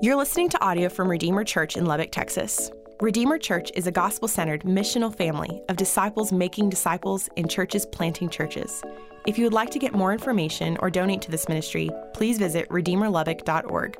You're listening to audio from Redeemer Church in Lubbock, Texas. Redeemer Church is a gospel centered missional family of disciples making disciples in churches planting churches. If you would like to get more information or donate to this ministry, please visit redeemerlubbock.org.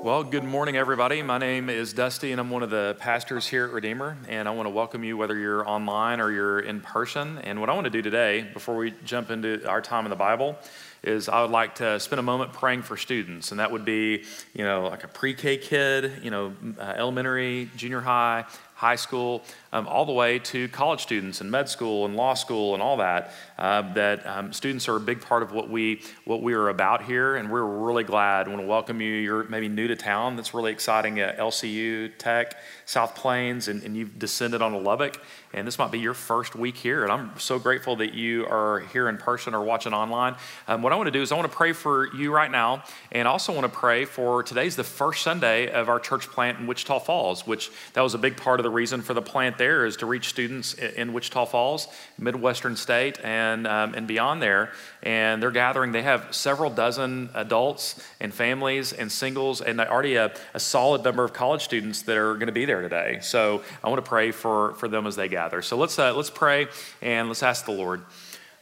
Well, good morning, everybody. My name is Dusty, and I'm one of the pastors here at Redeemer. And I want to welcome you, whether you're online or you're in person. And what I want to do today, before we jump into our time in the Bible, is I would like to spend a moment praying for students, and that would be, you know, like a pre-K kid, you know, uh, elementary, junior high, high school, um, all the way to college students and med school and law school and all that. Uh, that um, students are a big part of what we what we are about here, and we're really glad. I want to welcome you. You're maybe new to town. That's really exciting at LCU Tech, South Plains, and, and you've descended on Lubbock, and this might be your first week here. And I'm so grateful that you are here in person or watching online. Um, what I want to do is I want to pray for you right now, and also want to pray for today's the first Sunday of our church plant in Wichita Falls, which that was a big part of the reason for the plant there is to reach students in Wichita Falls, Midwestern state, and, um, and beyond there. And they're gathering, they have several dozen adults and families and singles, and already a, a solid number of college students that are going to be there today. So I want to pray for, for them as they gather. So let's, uh, let's pray and let's ask the Lord.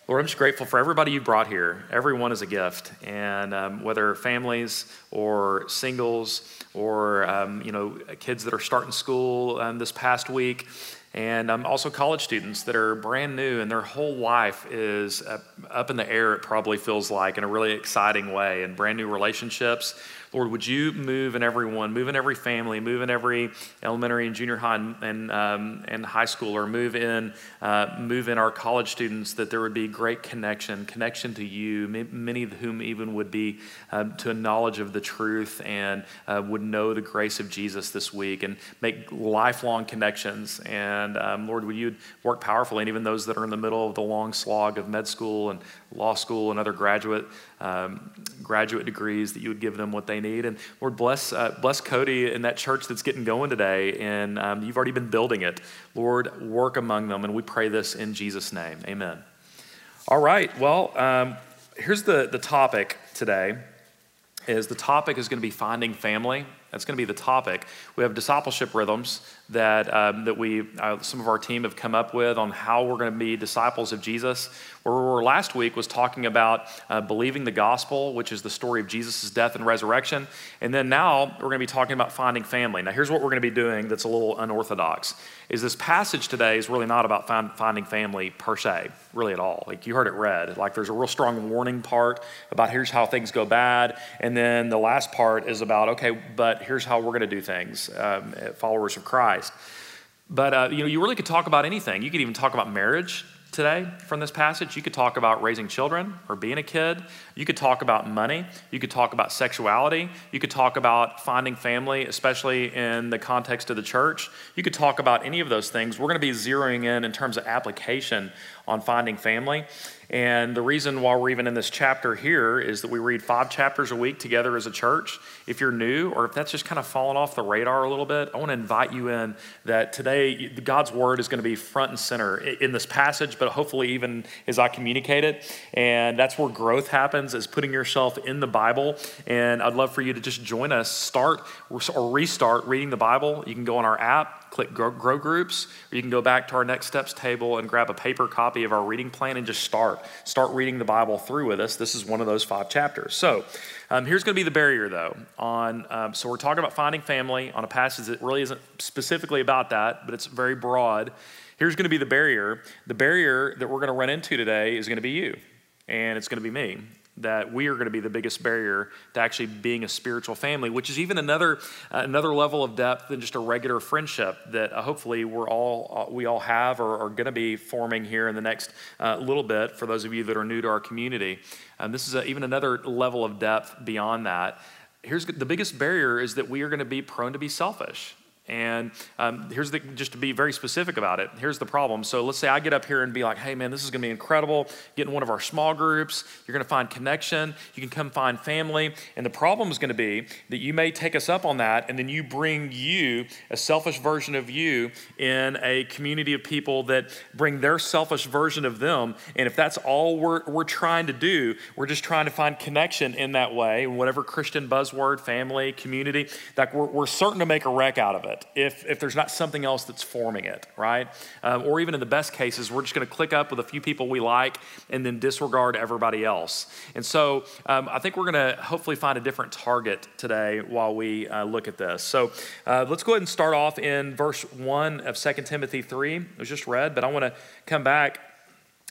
Lord, I'm just grateful for everybody you brought here. Everyone is a gift, and um, whether families or singles or um, you know kids that are starting school um, this past week, and um, also college students that are brand new and their whole life is up in the air. It probably feels like in a really exciting way, and brand new relationships Lord, would you move in everyone, move in every family, move in every elementary and junior high and, and, um, and high school, or move in, uh, move in our college students, that there would be great connection, connection to you, many of whom even would be uh, to a knowledge of the truth and uh, would know the grace of Jesus this week and make lifelong connections. And um, Lord, would you work powerfully, and even those that are in the middle of the long slog of med school and law school and other graduate um, graduate degrees, that you would give them what they need. And Lord, bless, uh, bless Cody and that church that's getting going today. And um, you've already been building it. Lord, work among them. And we pray this in Jesus' name. Amen. All right. Well, um, here's the, the topic today is the topic is going to be finding family. That's going to be the topic. We have discipleship rhythms that, um, that we, uh, some of our team have come up with on how we're going to be disciples of Jesus. Where we were last week was talking about uh, believing the gospel, which is the story of Jesus' death and resurrection. And then now we're going to be talking about finding family. Now, here's what we're going to be doing that's a little unorthodox is this passage today is really not about find, finding family per se, really at all. Like you heard it read. Like there's a real strong warning part about here's how things go bad. And then the last part is about, okay, but here's how we're going to do things, um, followers of Christ. But uh, you know, you really could talk about anything. You could even talk about marriage today from this passage. You could talk about raising children or being a kid. You could talk about money. You could talk about sexuality. You could talk about finding family, especially in the context of the church. You could talk about any of those things. We're going to be zeroing in in terms of application on finding family. And the reason why we're even in this chapter here is that we read five chapters a week together as a church. If you're new or if that's just kind of fallen off the radar a little bit, I want to invite you in that today God's word is going to be front and center in this passage, but hopefully even as I communicate it. And that's where growth happens is putting yourself in the Bible. And I'd love for you to just join us, start or restart reading the Bible. You can go on our app click grow, grow, groups, or you can go back to our next steps table and grab a paper copy of our reading plan and just start. Start reading the Bible through with us. This is one of those five chapters. So um, here's going to be the barrier, though. On um, so we're talking about finding family on a passage that really isn't specifically about that, but it's very broad. Here's going to be the barrier. The barrier that we're going to run into today is going to be you, and it's going to be me that we are going to be the biggest barrier to actually being a spiritual family, which is even another uh, another level of depth than just a regular friendship that uh, hopefully we're all uh, we all have or are going to be forming here in the next uh, little bit. For those of you that are new to our community, um, this is a, even another level of depth beyond that. Here's the biggest barrier is that we are going to be prone to be selfish. And um, here's the, just to be very specific about it, here's the problem. So let's say I get up here and be like, hey man, this is gonna be incredible. Get in one of our small groups. You're gonna find connection. You can come find family. And the problem is gonna be that you may take us up on that and then you bring you, a selfish version of you, in a community of people that bring their selfish version of them. And if that's all we're, we're trying to do, we're just trying to find connection in that way, whatever Christian buzzword, family, community, that we're, we're certain to make a wreck out of it it if, if there's not something else that's forming it, right? Um, or even in the best cases, we're just going to click up with a few people we like and then disregard everybody else. And so um, I think we're going to hopefully find a different target today while we uh, look at this. So uh, let's go ahead and start off in verse 1 of 2 Timothy 3. It was just read, but I want to come back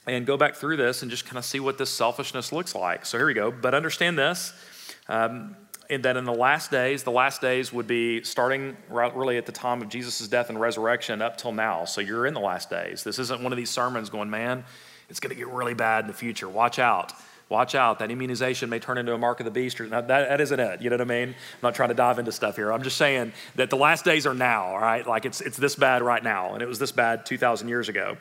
and go back through this and just kind of see what this selfishness looks like. So here we go. But understand this. Um, and that in the last days, the last days would be starting right really at the time of Jesus' death and resurrection up till now. So you're in the last days. This isn't one of these sermons going, man, it's going to get really bad in the future. Watch out. Watch out. That immunization may turn into a mark of the beast. Or, that, that isn't it. You know what I mean? I'm not trying to dive into stuff here. I'm just saying that the last days are now, all right? Like it's, it's this bad right now. And it was this bad 2,000 years ago.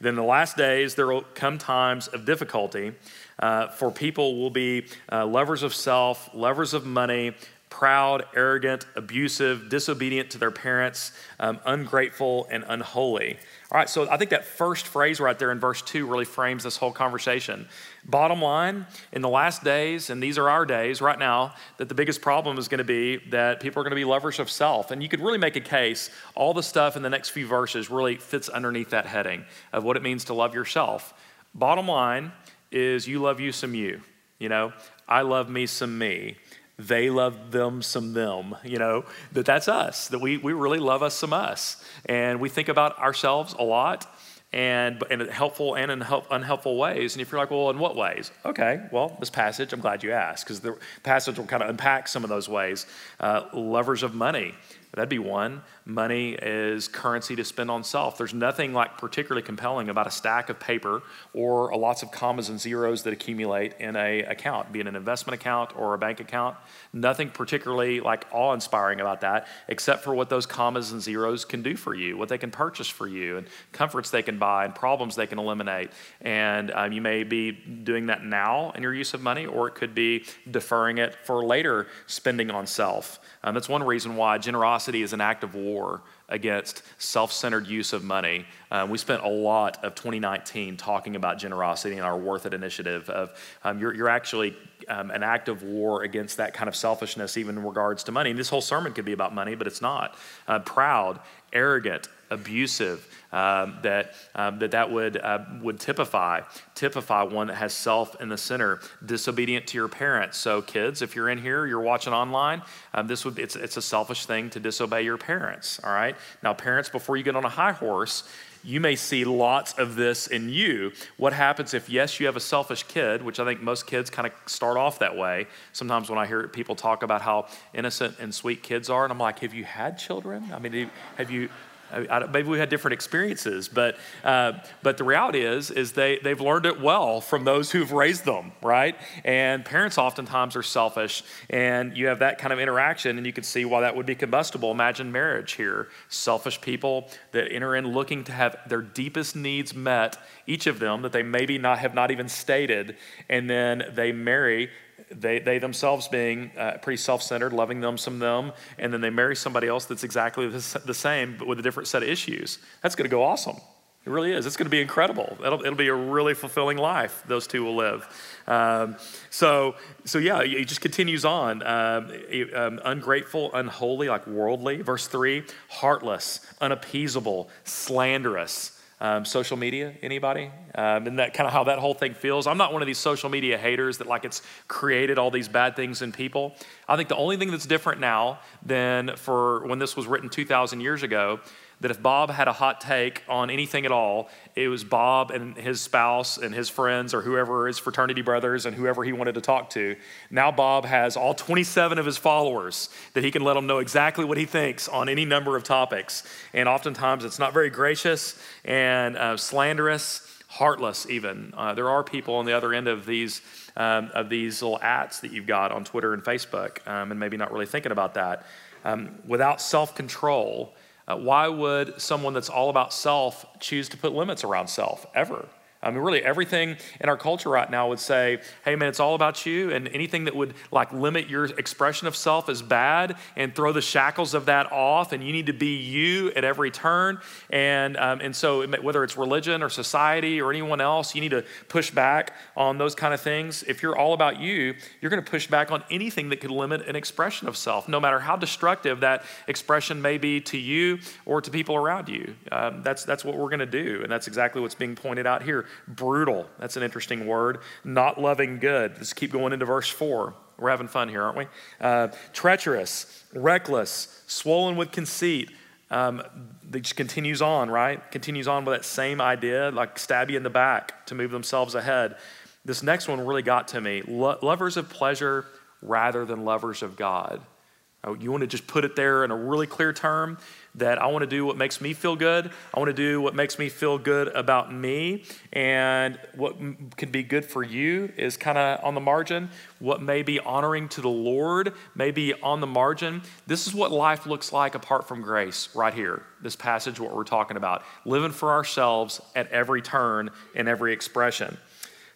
Then the last days, there will come times of difficulty uh, for people will be uh, lovers of self, lovers of money, proud, arrogant, abusive, disobedient to their parents, um, ungrateful, and unholy. All right, so I think that first phrase right there in verse 2 really frames this whole conversation. Bottom line, in the last days, and these are our days right now, that the biggest problem is going to be that people are going to be lovers of self. And you could really make a case, all the stuff in the next few verses really fits underneath that heading of what it means to love yourself. Bottom line, is you love you some you. You know, I love me some me. They love them some them. You know, that that's us, that we, we really love us some us. And we think about ourselves a lot and in helpful and in unhelpful ways. And if you're like, well, in what ways? Okay, well, this passage, I'm glad you asked, because the passage will kind of unpack some of those ways. Uh, lovers of money, That'd be one. Money is currency to spend on self. There's nothing like particularly compelling about a stack of paper or lots of commas and zeros that accumulate in a account, be it an investment account or a bank account. Nothing particularly like awe-inspiring about that, except for what those commas and zeros can do for you, what they can purchase for you, and comforts they can buy, and problems they can eliminate. And um, you may be doing that now in your use of money, or it could be deferring it for later spending on self. Um, that's one reason why generosity is an act of war against self centered use of money. Um, we spent a lot of 2019 talking about generosity in our Worth It initiative. Of um, you're, you're, actually um, an act of war against that kind of selfishness, even in regards to money. And this whole sermon could be about money, but it's not. Uh, proud, arrogant, abusive, um, that, um, that that would, uh, would typify, typify one that has self in the center, disobedient to your parents. So kids, if you're in here, you're watching online, um, this would, it's, it's a selfish thing to disobey your parents, all right? Now parents, before you get on a high horse, you may see lots of this in you. What happens if, yes, you have a selfish kid, which I think most kids kind of start off that way. Sometimes when I hear people talk about how innocent and sweet kids are, and I'm like, have you had children? I mean, have you I, maybe we had different experiences, but, uh, but the reality is, is they, they've learned it well from those who've raised them, right? And parents oftentimes are selfish, and you have that kind of interaction, and you can see why that would be combustible. Imagine marriage here. Selfish people that enter in looking to have their deepest needs met, each of them that they maybe not have not even stated, and then they marry they, they themselves being uh, pretty self centered, loving them some of them, and then they marry somebody else that's exactly the, the same, but with a different set of issues. That's going to go awesome. It really is. It's going to be incredible. It'll, it'll be a really fulfilling life those two will live. Um, so, so yeah, it just continues on. Um, um, ungrateful, unholy, like worldly. Verse 3 heartless, unappeasable, slanderous um, social media, anybody? Um, and that kind of how that whole thing feels. I'm not one of these social media haters that like it's created all these bad things in people. I think the only thing that's different now than for when this was written 2,000 years ago that if Bob had a hot take on anything at all, it was Bob and his spouse and his friends or whoever his fraternity brothers and whoever he wanted to talk to. Now Bob has all 27 of his followers that he can let them know exactly what he thinks on any number of topics. And oftentimes it's not very gracious and uh, slanderous, heartless even. Uh, there are people on the other end of these. Um, of these little ads that you've got on Twitter and Facebook, um, and maybe not really thinking about that. Um, without self control, Uh, why would someone that's all about self choose to put limits around self ever? I mean, really, everything in our culture right now would say, hey, man, it's all about you. And anything that would like limit your expression of self is bad and throw the shackles of that off. And you need to be you at every turn. And, um, and so, whether it's religion or society or anyone else, you need to push back on those kind of things. If you're all about you, you're going to push back on anything that could limit an expression of self, no matter how destructive that expression may be to you or to people around you. Um, that's, that's what we're going to do. And that's exactly what's being pointed out here brutal. That's an interesting word. Not loving good. Let's keep going into verse 4. We're having fun here, aren't we? Uh, treacherous, reckless, swollen with conceit. Um, it just continues on, right? Continues on with that same idea, like stab you in the back to move themselves ahead. This next one really got to me. Lo- lovers of pleasure rather than lovers of God. Oh, you want to just put it there in a really clear term that I want to do what makes me feel good. I want to do what makes me feel good about me. And what can be good for you is kind of on the margin. What may be honoring to the Lord may be on the margin. This is what life looks like apart from grace, right here. This passage, what we're talking about. Living for ourselves at every turn and every expression.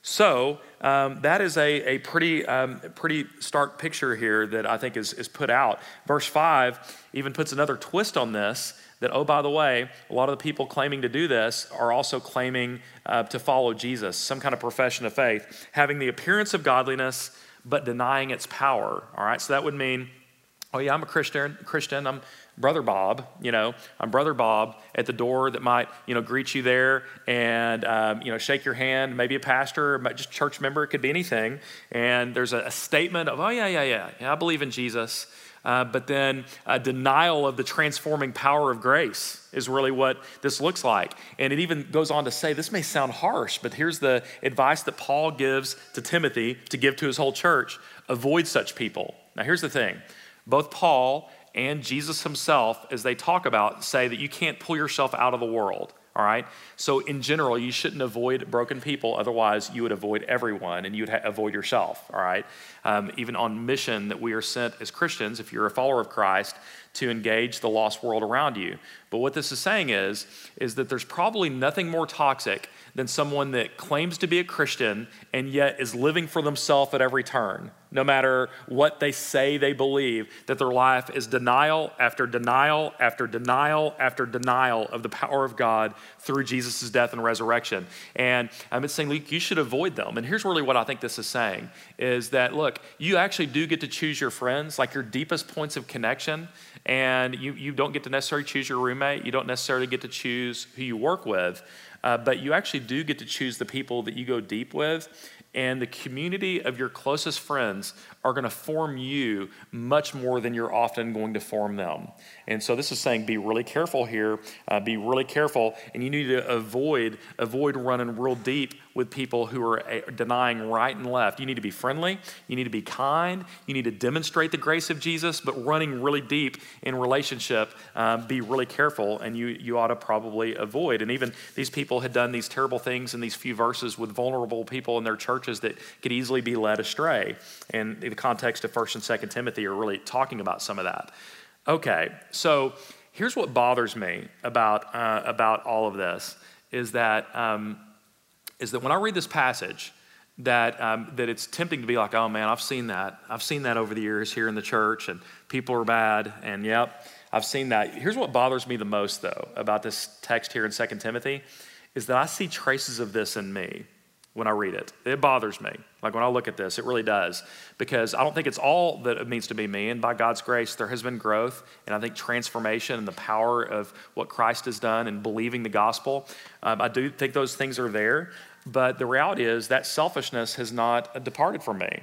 So um, that is a, a pretty, um, pretty stark picture here that I think is, is put out. Verse 5 even puts another twist on this that, oh, by the way, a lot of the people claiming to do this are also claiming uh, to follow Jesus, some kind of profession of faith, having the appearance of godliness but denying its power. All right, so that would mean, oh, yeah, I'm a Christian, Christian, I'm Brother Bob, you know, I'm Brother Bob at the door that might, you know, greet you there and, um, you know, shake your hand, maybe a pastor, just church member, it could be anything. And there's a, a statement of, oh, yeah, yeah, yeah, yeah, I believe in Jesus. Uh, but then a denial of the transforming power of grace is really what this looks like. And it even goes on to say this may sound harsh, but here's the advice that Paul gives to Timothy to give to his whole church avoid such people. Now, here's the thing both Paul and Jesus himself, as they talk about, say that you can't pull yourself out of the world. All right? So, in general, you shouldn't avoid broken people. Otherwise, you would avoid everyone and you'd ha- avoid yourself. All right? Um, even on mission that we are sent as Christians, if you're a follower of Christ, to engage the lost world around you. But what this is saying is, is that there's probably nothing more toxic than someone that claims to be a Christian and yet is living for themselves at every turn, no matter what they say they believe, that their life is denial after denial after denial after denial of the power of God through Jesus' death and resurrection. And I'm saying, Luke, you should avoid them. And here's really what I think this is saying is that, look, you actually do get to choose your friends, like your deepest points of connection. And you, you don't get to necessarily choose your roommate. You don't necessarily get to choose who you work with. Uh, but you actually do get to choose the people that you go deep with. And the community of your closest friends are going to form you much more than you're often going to form them. And so this is saying be really careful here, uh, be really careful, and you need to avoid avoid running real deep with people who are uh, denying right and left. You need to be friendly, you need to be kind, you need to demonstrate the grace of Jesus, but running really deep in relationship, um, be really careful, and you you ought to probably avoid. And even these people had done these terrible things in these few verses with vulnerable people in their churches that could easily be led astray. And the context of 1st and 2nd Timothy are really talking about some of that. Okay, so here's what bothers me about, uh, about all of this is that, um, is that when I read this passage, that, um, that it's tempting to be like, oh man, I've seen that. I've seen that over the years here in the church, and people are bad, and yep, I've seen that. Here's what bothers me the most, though, about this text here in 2 Timothy, is that I see traces of this in me when I read it. It bothers me. Like when I look at this, it really does. Because I don't think it's all that it means to be me. And by God's grace, there has been growth. And I think transformation and the power of what Christ has done and believing the gospel. Um, I do think those things are there. But the reality is that selfishness has not departed from me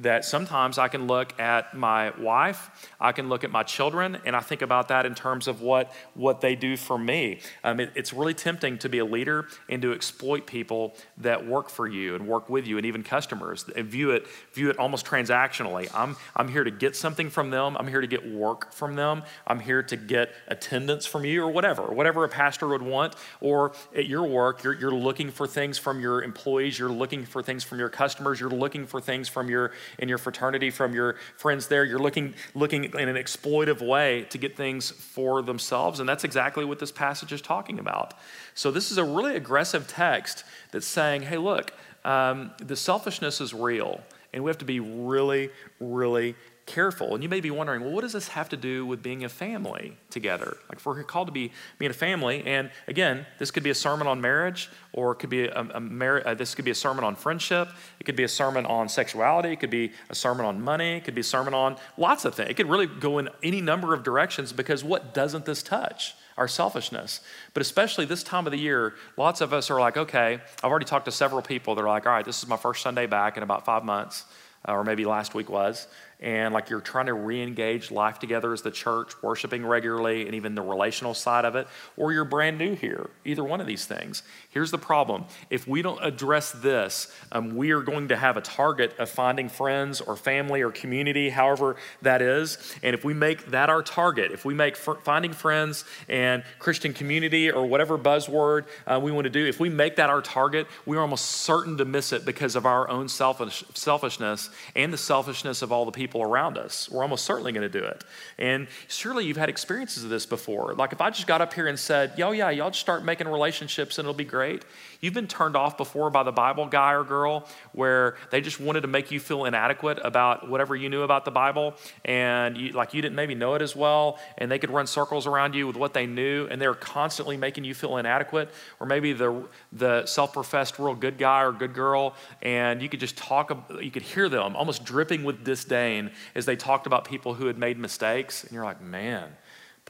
that sometimes I can look at my wife, I can look at my children, and I think about that in terms of what, what they do for me. Um, it, it's really tempting to be a leader and to exploit people that work for you and work with you, and even customers, and view it, view it almost transactionally. I'm, I'm here to get something from them, I'm here to get work from them, I'm here to get attendance from you, or whatever, whatever a pastor would want. Or at your work, you're, you're looking for things from your employees, you're looking for things from your customers, you're looking for things from your in your fraternity from your friends there. You're looking, looking in an exploitive way to get things for themselves. And that's exactly what this passage is talking about. So, this is a really aggressive text that's saying, hey, look, um, the selfishness is real. And we have to be really, really careful. And you may be wondering, well, what does this have to do with being a family together? Like, if we're called to be being a family, and again, this could be a sermon on marriage, or it could be a, a mar- uh, this could be a sermon on friendship. It could be a sermon on sexuality. It could be a sermon on money. It could be a sermon on lots of things. It could really go in any number of directions because what doesn't this touch? Our selfishness. But especially this time of the year, lots of us are like, okay, I've already talked to several people. They're like, all right, this is my first Sunday back in about five months, uh, or maybe last week was and like you're trying to re-engage life together as the church worshiping regularly and even the relational side of it or you're brand new here either one of these things. Here's the problem. If we don't address this um, we are going to have a target of finding friends or family or community however that is. And if we make that our target if we make f- finding friends and christian community or whatever buzzword uh, we want to do if we make that our target we're almost certain to miss it because of our own selfish, selfishness and the selfishness of all the people people around us. We're almost certainly going to do it. And surely you've had experiences of this before. Like if I just got up here and said, yo, yeah, y'all just start making relationships and it'll be great. You've been turned off before by the Bible guy or girl where they just wanted to make you feel inadequate about whatever you knew about the Bible and you, like you didn't maybe know it as well and they could run circles around you with what they knew and they're constantly making you feel inadequate or maybe the, the self-professed real good guy or good girl and you could just talk, you could hear them almost dripping with disdain as they talked about people who had made mistakes and you're like, man,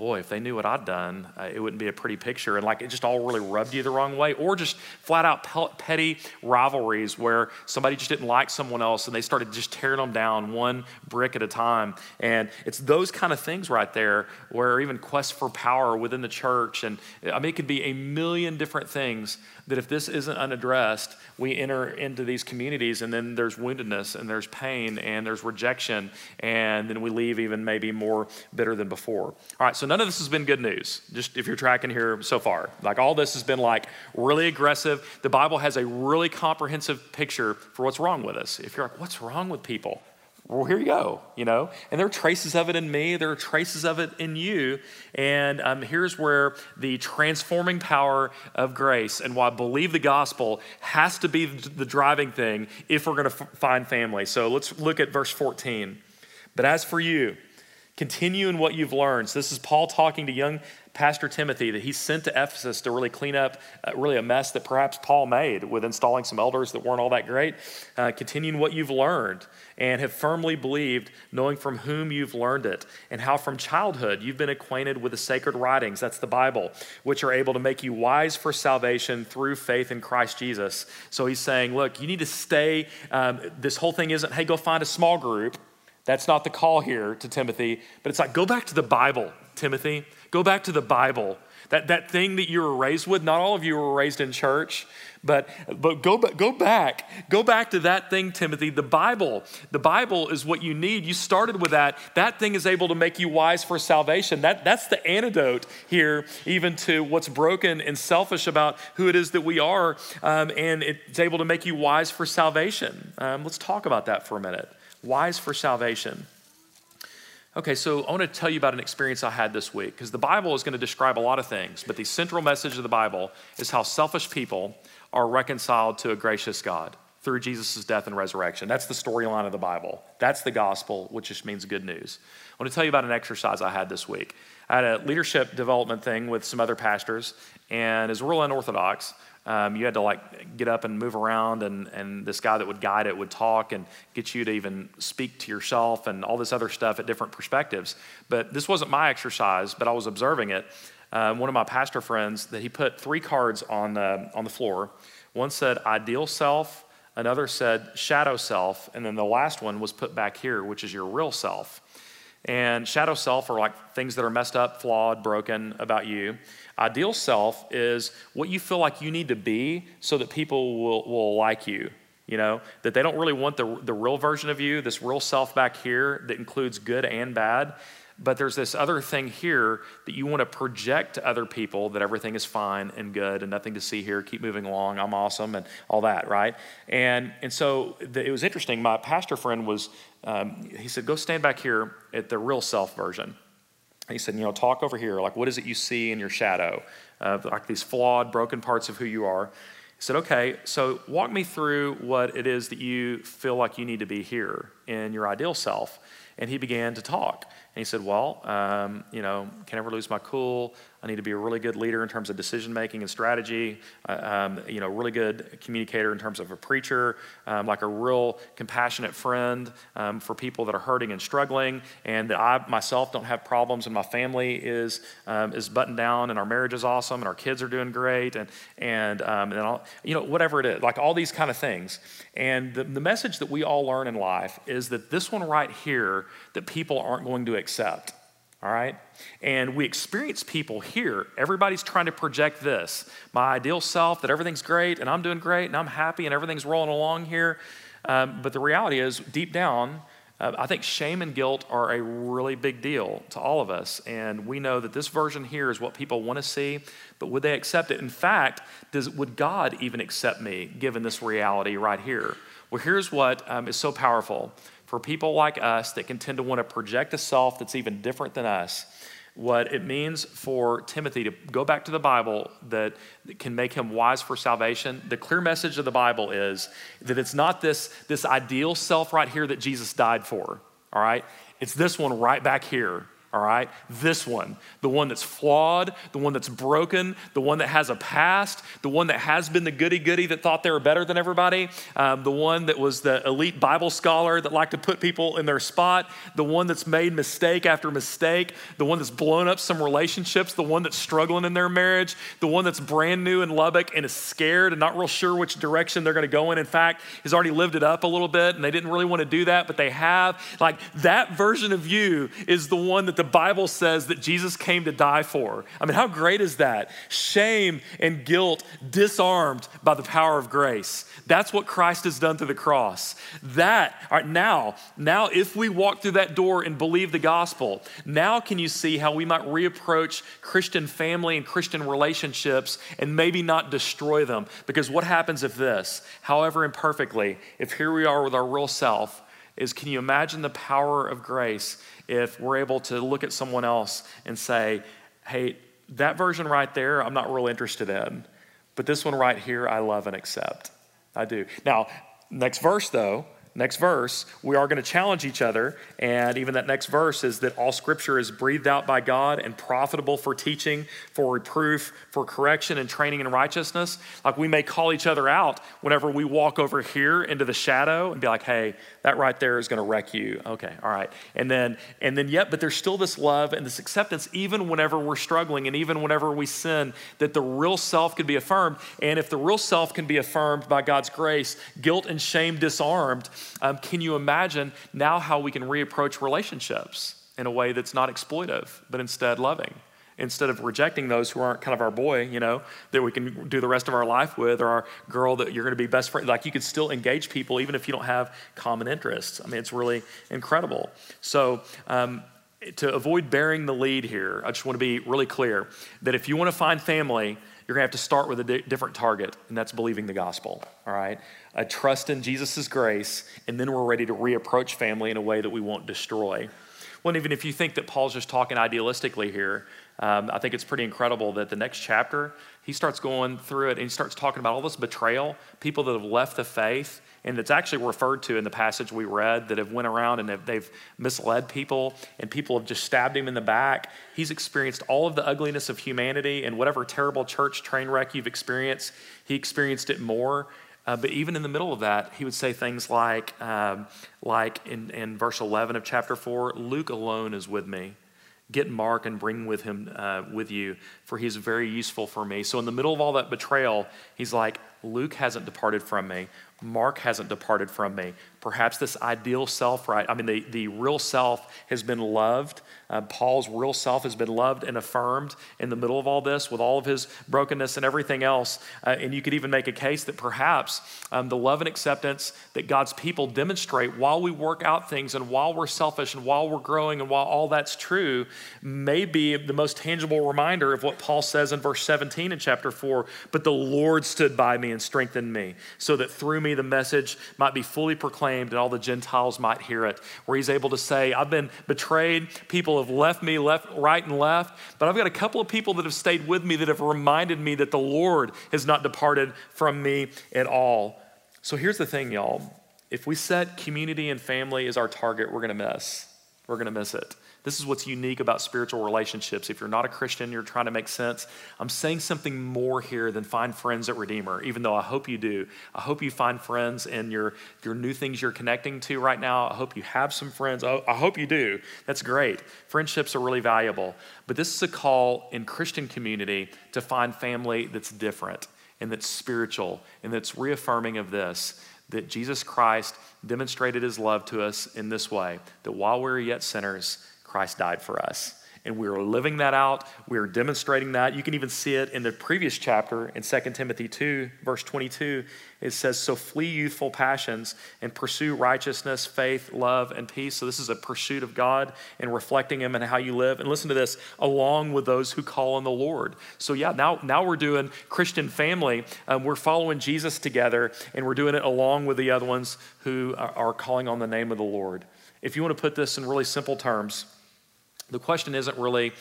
boy, if they knew what I'd done, uh, it wouldn't be a pretty picture. And like it just all really rubbed you the wrong way. Or just flat out pe- petty rivalries where somebody just didn't like someone else and they started just tearing them down one brick at a time. And it's those kind of things right there where even quest for power within the church. And I mean, it could be a million different things that if this isn't unaddressed, we enter into these communities and then there's woundedness and there's pain and there's rejection and then we leave even maybe more bitter than before. All right, so none of this has been good news, just if you're tracking here so far. Like all this has been like really aggressive. The Bible has a really comprehensive picture for what's wrong with us. If you're like, what's wrong with people? Well, here you go, you know? And there are traces of it in me, there are traces of it in you. And um, here's where the transforming power of grace and why I believe the gospel has to be the driving thing if we're going to f- find family. So let's look at verse 14. But as for you, continue in what you've learned. So this is Paul talking to young Pastor Timothy that he sent to Ephesus to really clean up uh, really a mess that perhaps Paul made with installing some elders that weren't all that great. Uh, continuing what you've learned and have firmly believed, knowing from whom you've learned it, and how from childhood you've been acquainted with the sacred writings, that's the Bible, which are able to make you wise for salvation through faith in Christ Jesus. So he's saying, look, you need to stay. Um, this whole thing isn't, hey, go find a small group. That's not the call here to Timothy, but it's like, go back to the Bible, Timothy. Go back to the Bible. That, that thing that you were raised with, not all of you were raised in church, but, but go, go back. Go back to that thing, Timothy. The Bible. The Bible is what you need. You started with that. That thing is able to make you wise for salvation. That, that's the antidote here, even to what's broken and selfish about who it is that we are. Um, and it's able to make you wise for salvation. Um, let's talk about that for a minute. Wise for salvation. Okay, so I want to tell you about an experience I had this week because the Bible is going to describe a lot of things, but the central message of the Bible is how selfish people are reconciled to a gracious God through Jesus' death and resurrection. That's the storyline of the Bible. That's the gospel, which just means good news. I want to tell you about an exercise I had this week. I had a leadership development thing with some other pastors, and it's real unorthodox. Um, you had to like get up and move around, and, and this guy that would guide it would talk and get you to even speak to yourself and all this other stuff at different perspectives. But this wasn't my exercise, but I was observing it. Um, one of my pastor friends that he put three cards on the, on the floor. One said ideal self, another said shadow self, and then the last one was put back here, which is your real self. And shadow self are like things that are messed up, flawed, broken about you. Ideal self is what you feel like you need to be so that people will, will like you. you know, that they don't really want the, the real version of you, this real self back here that includes good and bad. But there's this other thing here that you want to project to other people that everything is fine and good and nothing to see here, keep moving along, I'm awesome, and all that, right? And, and so the, it was interesting. My pastor friend was, um, he said, go stand back here at the real self version. he said, you know, talk over here. Like, what is it you see in your shadow? Uh, like these flawed, broken parts of who you are. He said, okay, so walk me through what it is that you feel like you need to be here in your ideal self. And he began to talk. And he said, Well, um, you know, can never lose my cool. I need to be a really good leader in terms of decision making and strategy. Uh, um, you know, really good communicator in terms of a preacher, um, like a real compassionate friend um, for people that are hurting and struggling, and that I myself don't have problems, and my family is um, is buttoned down, and our marriage is awesome, and our kids are doing great, and and um, and you know whatever it is, like all these kind of things. And the, the message that we all learn in life is that this one right here that people aren't going to accept all right? And we experience people here. Everybody's trying to project this my ideal self, that everything's great and I'm doing great and I'm happy and everything's rolling along here. Um, but the reality is, deep down, uh, I think shame and guilt are a really big deal to all of us. And we know that this version here is what people want to see, but would they accept it? In fact, does, would God even accept me given this reality right here? Well, here's what um, is so powerful for people like us that can tend to want to project a self that's even different than us, what it means for Timothy to go back to the Bible that, can make him wise for salvation. The clear message of the Bible is that it's not this, this ideal self right here that Jesus died for, all right? It's this one right back here all right? This one, the one that's flawed, the one that's broken, the one that has a past, the one that has been the goody goody that thought they were better than everybody, um, the one that was the elite Bible scholar that liked to put people in their spot, the one that's made mistake after mistake, the one that's blown up some relationships, the one that's struggling in their marriage, the one that's brand new in Lubbock and is scared and not real sure which direction they're going to go in. In fact, has already lived it up a little bit and they didn't really want to do that, but they have. Like that version of you is the one that the Bible says that Jesus came to die for. I mean, how great is that? Shame and guilt disarmed by the power of grace. That's what Christ has done through the cross. That, all right, now, now if we walk through that door and believe the gospel, now can you see how we might reapproach Christian family and Christian relationships and maybe not destroy them? Because what happens if this, however imperfectly, if here we are with our real self, is can you imagine the power of grace if we're able to look at someone else and say, hey, that version right there, I'm not real interested in. But this one right here, I love and accept. I do. Now, next verse though, next verse, we are going to challenge each other. And even that next verse is that all scripture is breathed out by God and profitable for teaching, for reproof, for correction, and training in righteousness. Like we may call each other out whenever we walk over here into the shadow and be like, hey, that right there is going to wreck you. Okay, all right. And then, and then, yet, but there's still this love and this acceptance, even whenever we're struggling and even whenever we sin, that the real self can be affirmed. And if the real self can be affirmed by God's grace, guilt and shame disarmed, um, can you imagine now how we can reapproach relationships in a way that's not exploitive, but instead loving? Instead of rejecting those who aren't kind of our boy, you know, that we can do the rest of our life with, or our girl that you're going to be best friend. Like you could still engage people even if you don't have common interests. I mean, it's really incredible. So, um, to avoid bearing the lead here, I just want to be really clear that if you want to find family, you're going to have to start with a di- different target, and that's believing the gospel, all right? A trust in Jesus' grace, and then we're ready to reapproach family in a way that we won't destroy. Well, even if you think that Paul's just talking idealistically here, um, I think it's pretty incredible that the next chapter, he starts going through it and he starts talking about all this betrayal, people that have left the faith, and it's actually referred to in the passage we read that have went around and have, they've misled people and people have just stabbed him in the back. He's experienced all of the ugliness of humanity and whatever terrible church train wreck you've experienced, he experienced it more. Uh, but even in the middle of that, he would say things like, um, like in, in verse 11 of chapter 4, Luke alone is with me get Mark and bring with him uh, with you, for he's very useful for me. So in the middle of all that betrayal, he's like, Luke hasn't departed from me. Mark hasn't departed from me. Perhaps this ideal self, right? I mean, the, the real self has been loved. Uh, Paul's real self has been loved and affirmed in the middle of all this with all of his brokenness and everything else. Uh, and you could even make a case that perhaps um, the love and acceptance that God's people demonstrate while we work out things and while we're selfish and while we're growing and while all that's true may be the most tangible reminder of what Paul says in verse 17 in chapter 4. But the Lord stood by me and strengthened me so that through me the message might be fully proclaimed and all the Gentiles might hear it. Where he's able to say, I've been betrayed, people have left me left, right and left, but I've got a couple of people that have stayed with me that have reminded me that the Lord has not departed from me at all. So here's the thing, y'all. If we set community and family as our target, we're to miss. We're to miss it. This is what's unique about spiritual relationships. If you're not a Christian, you're trying to make sense. I'm saying something more here than find friends at Redeemer, even though I hope you do. I hope you find friends in your, your new things you're connecting to right now. I hope you have some friends. I, hope you do. That's great. Friendships are really valuable. But this is a call in Christian community to find family that's different and that's spiritual and that's reaffirming of this that Jesus Christ demonstrated his love to us in this way that while we were yet sinners, Christ died for us. And we are living that out. We are demonstrating that. You can even see it in the previous chapter in 2 Timothy 2, verse 22. It says, So flee youthful passions and pursue righteousness, faith, love, and peace. So, this is a pursuit of God and reflecting Him and how you live. And listen to this along with those who call on the Lord. So, yeah, now, now we're doing Christian family. Um, we're following Jesus together, and we're doing it along with the other ones who are, are calling on the name of the Lord. If you want to put this in really simple terms, the question isn't really,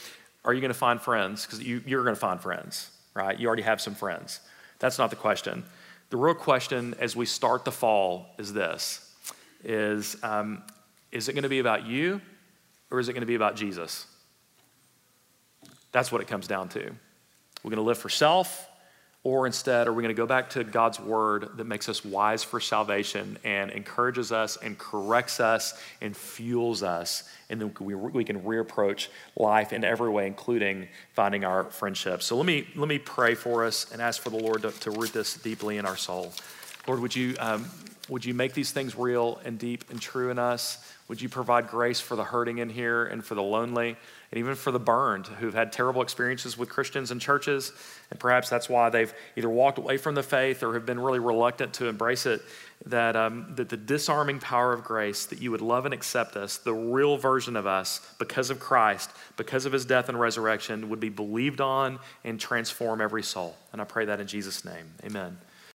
are you going to find friends? Because you, you're going to find friends, right? You already have some friends. That's not the question. The real question as we start the fall is this is, um, is it going to be about you or is it going to be about Jesus? That's what it comes down to. We're going to live for self or instead, are we going to go back to God's word that makes us wise for salvation and encourages us and corrects us and fuels us? And then we, we can reapproach life in every way, including finding our friendships. So let me, let me pray for us and ask for the Lord to, to root this deeply in our soul. Lord, would you, um, would you make these things real and deep and true in us? Would you provide grace for the hurting in here and for the lonely? and even for the burned who've had terrible experiences with Christians and churches. And perhaps that's why they've either walked away from the faith or have been really reluctant to embrace it. That, um, that the disarming power of grace, that you would love and accept us, the real version of us, because of Christ, because of his death and resurrection, would be believed on and transform every soul. And I pray that in Jesus' name. Amen.